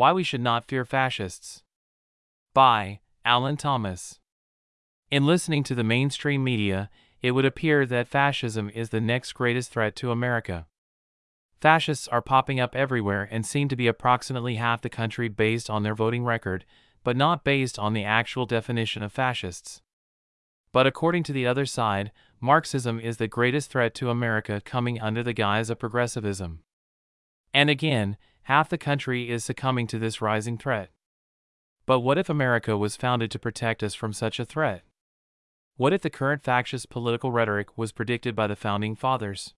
Why We Should Not Fear Fascists. By Alan Thomas. In listening to the mainstream media, it would appear that fascism is the next greatest threat to America. Fascists are popping up everywhere and seem to be approximately half the country based on their voting record, but not based on the actual definition of fascists. But according to the other side, Marxism is the greatest threat to America coming under the guise of progressivism. And again, half the country is succumbing to this rising threat. But what if America was founded to protect us from such a threat? What if the current factious political rhetoric was predicted by the founding fathers?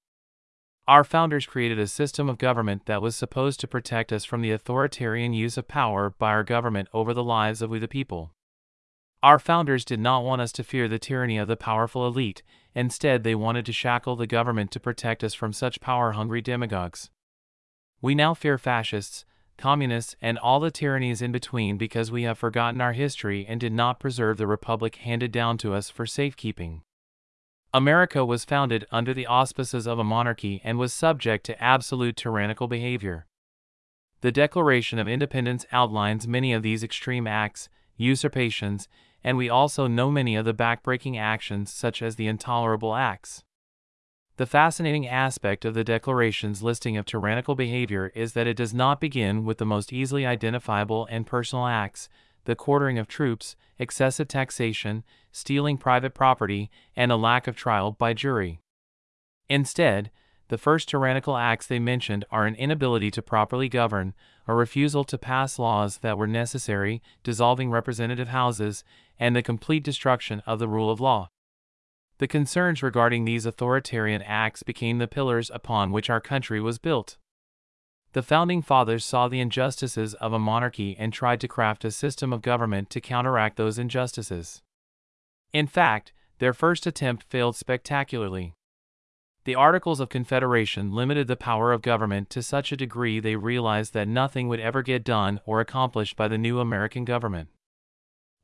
Our founders created a system of government that was supposed to protect us from the authoritarian use of power by our government over the lives of we the people. Our founders did not want us to fear the tyranny of the powerful elite, instead, they wanted to shackle the government to protect us from such power hungry demagogues. We now fear fascists, communists, and all the tyrannies in between because we have forgotten our history and did not preserve the republic handed down to us for safekeeping. America was founded under the auspices of a monarchy and was subject to absolute tyrannical behavior. The Declaration of Independence outlines many of these extreme acts, usurpations, and we also know many of the backbreaking actions such as the intolerable acts. The fascinating aspect of the Declaration's listing of tyrannical behavior is that it does not begin with the most easily identifiable and personal acts, the quartering of troops, excessive taxation, stealing private property, and a lack of trial by jury. Instead, the first tyrannical acts they mentioned are an inability to properly govern, a refusal to pass laws that were necessary, dissolving representative houses, and the complete destruction of the rule of law. The concerns regarding these authoritarian acts became the pillars upon which our country was built. The founding fathers saw the injustices of a monarchy and tried to craft a system of government to counteract those injustices. In fact, their first attempt failed spectacularly. The Articles of Confederation limited the power of government to such a degree they realized that nothing would ever get done or accomplished by the new American government.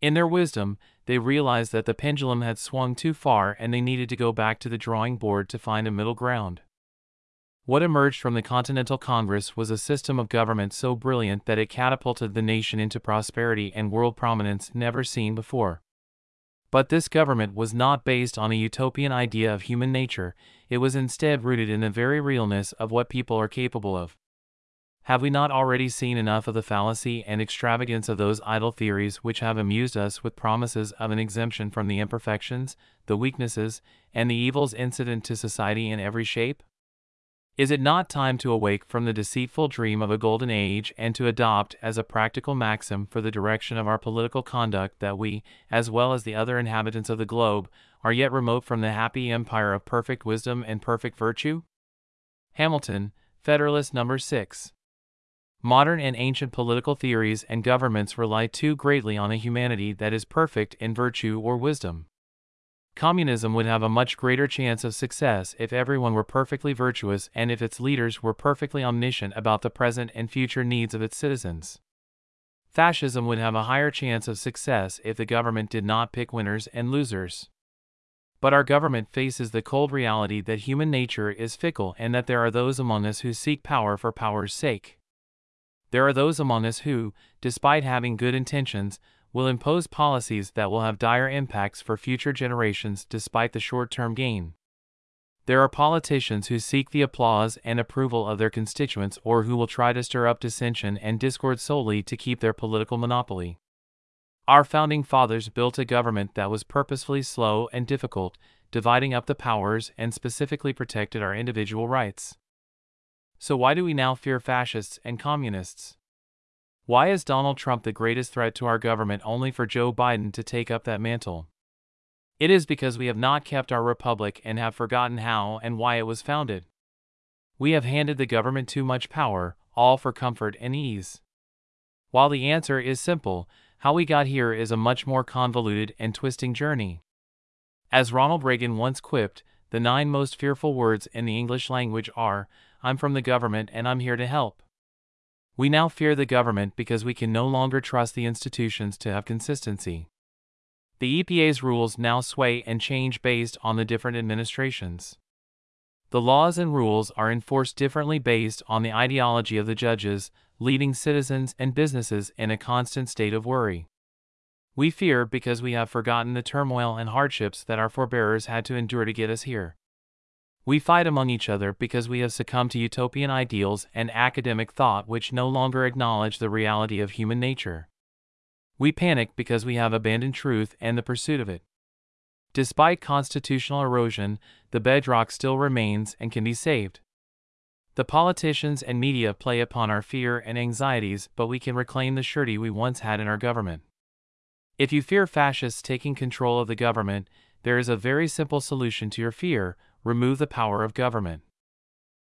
In their wisdom, they realized that the pendulum had swung too far and they needed to go back to the drawing board to find a middle ground. What emerged from the Continental Congress was a system of government so brilliant that it catapulted the nation into prosperity and world prominence never seen before. But this government was not based on a utopian idea of human nature, it was instead rooted in the very realness of what people are capable of. Have we not already seen enough of the fallacy and extravagance of those idle theories which have amused us with promises of an exemption from the imperfections, the weaknesses, and the evils incident to society in every shape? Is it not time to awake from the deceitful dream of a golden age and to adopt as a practical maxim for the direction of our political conduct that we, as well as the other inhabitants of the globe, are yet remote from the happy empire of perfect wisdom and perfect virtue? Hamilton, Federalist Number 6. Modern and ancient political theories and governments rely too greatly on a humanity that is perfect in virtue or wisdom. Communism would have a much greater chance of success if everyone were perfectly virtuous and if its leaders were perfectly omniscient about the present and future needs of its citizens. Fascism would have a higher chance of success if the government did not pick winners and losers. But our government faces the cold reality that human nature is fickle and that there are those among us who seek power for power's sake. There are those among us who, despite having good intentions, will impose policies that will have dire impacts for future generations despite the short term gain. There are politicians who seek the applause and approval of their constituents or who will try to stir up dissension and discord solely to keep their political monopoly. Our founding fathers built a government that was purposefully slow and difficult, dividing up the powers and specifically protected our individual rights. So why do we now fear fascists and communists? Why is Donald Trump the greatest threat to our government only for Joe Biden to take up that mantle? It is because we have not kept our republic and have forgotten how and why it was founded. We have handed the government too much power, all for comfort and ease. While the answer is simple, how we got here is a much more convoluted and twisting journey. As Ronald Reagan once quipped, the nine most fearful words in the English language are I'm from the government and I'm here to help. We now fear the government because we can no longer trust the institutions to have consistency. The EPA's rules now sway and change based on the different administrations. The laws and rules are enforced differently based on the ideology of the judges, leading citizens and businesses in a constant state of worry. We fear because we have forgotten the turmoil and hardships that our forebears had to endure to get us here. We fight among each other because we have succumbed to utopian ideals and academic thought which no longer acknowledge the reality of human nature. We panic because we have abandoned truth and the pursuit of it. Despite constitutional erosion, the bedrock still remains and can be saved. The politicians and media play upon our fear and anxieties, but we can reclaim the surety we once had in our government. If you fear fascists taking control of the government, there is a very simple solution to your fear remove the power of government.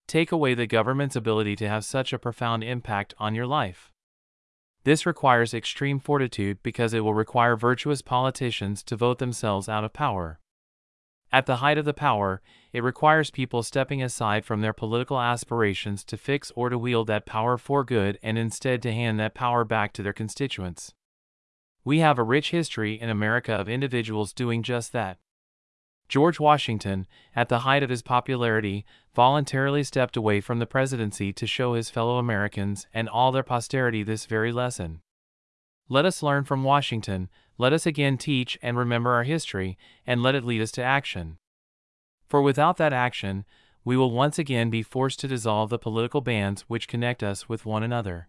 Take away the government's ability to have such a profound impact on your life. This requires extreme fortitude because it will require virtuous politicians to vote themselves out of power. At the height of the power, it requires people stepping aside from their political aspirations to fix or to wield that power for good and instead to hand that power back to their constituents. We have a rich history in America of individuals doing just that. George Washington, at the height of his popularity, voluntarily stepped away from the presidency to show his fellow Americans and all their posterity this very lesson. Let us learn from Washington, let us again teach and remember our history, and let it lead us to action. For without that action, we will once again be forced to dissolve the political bands which connect us with one another.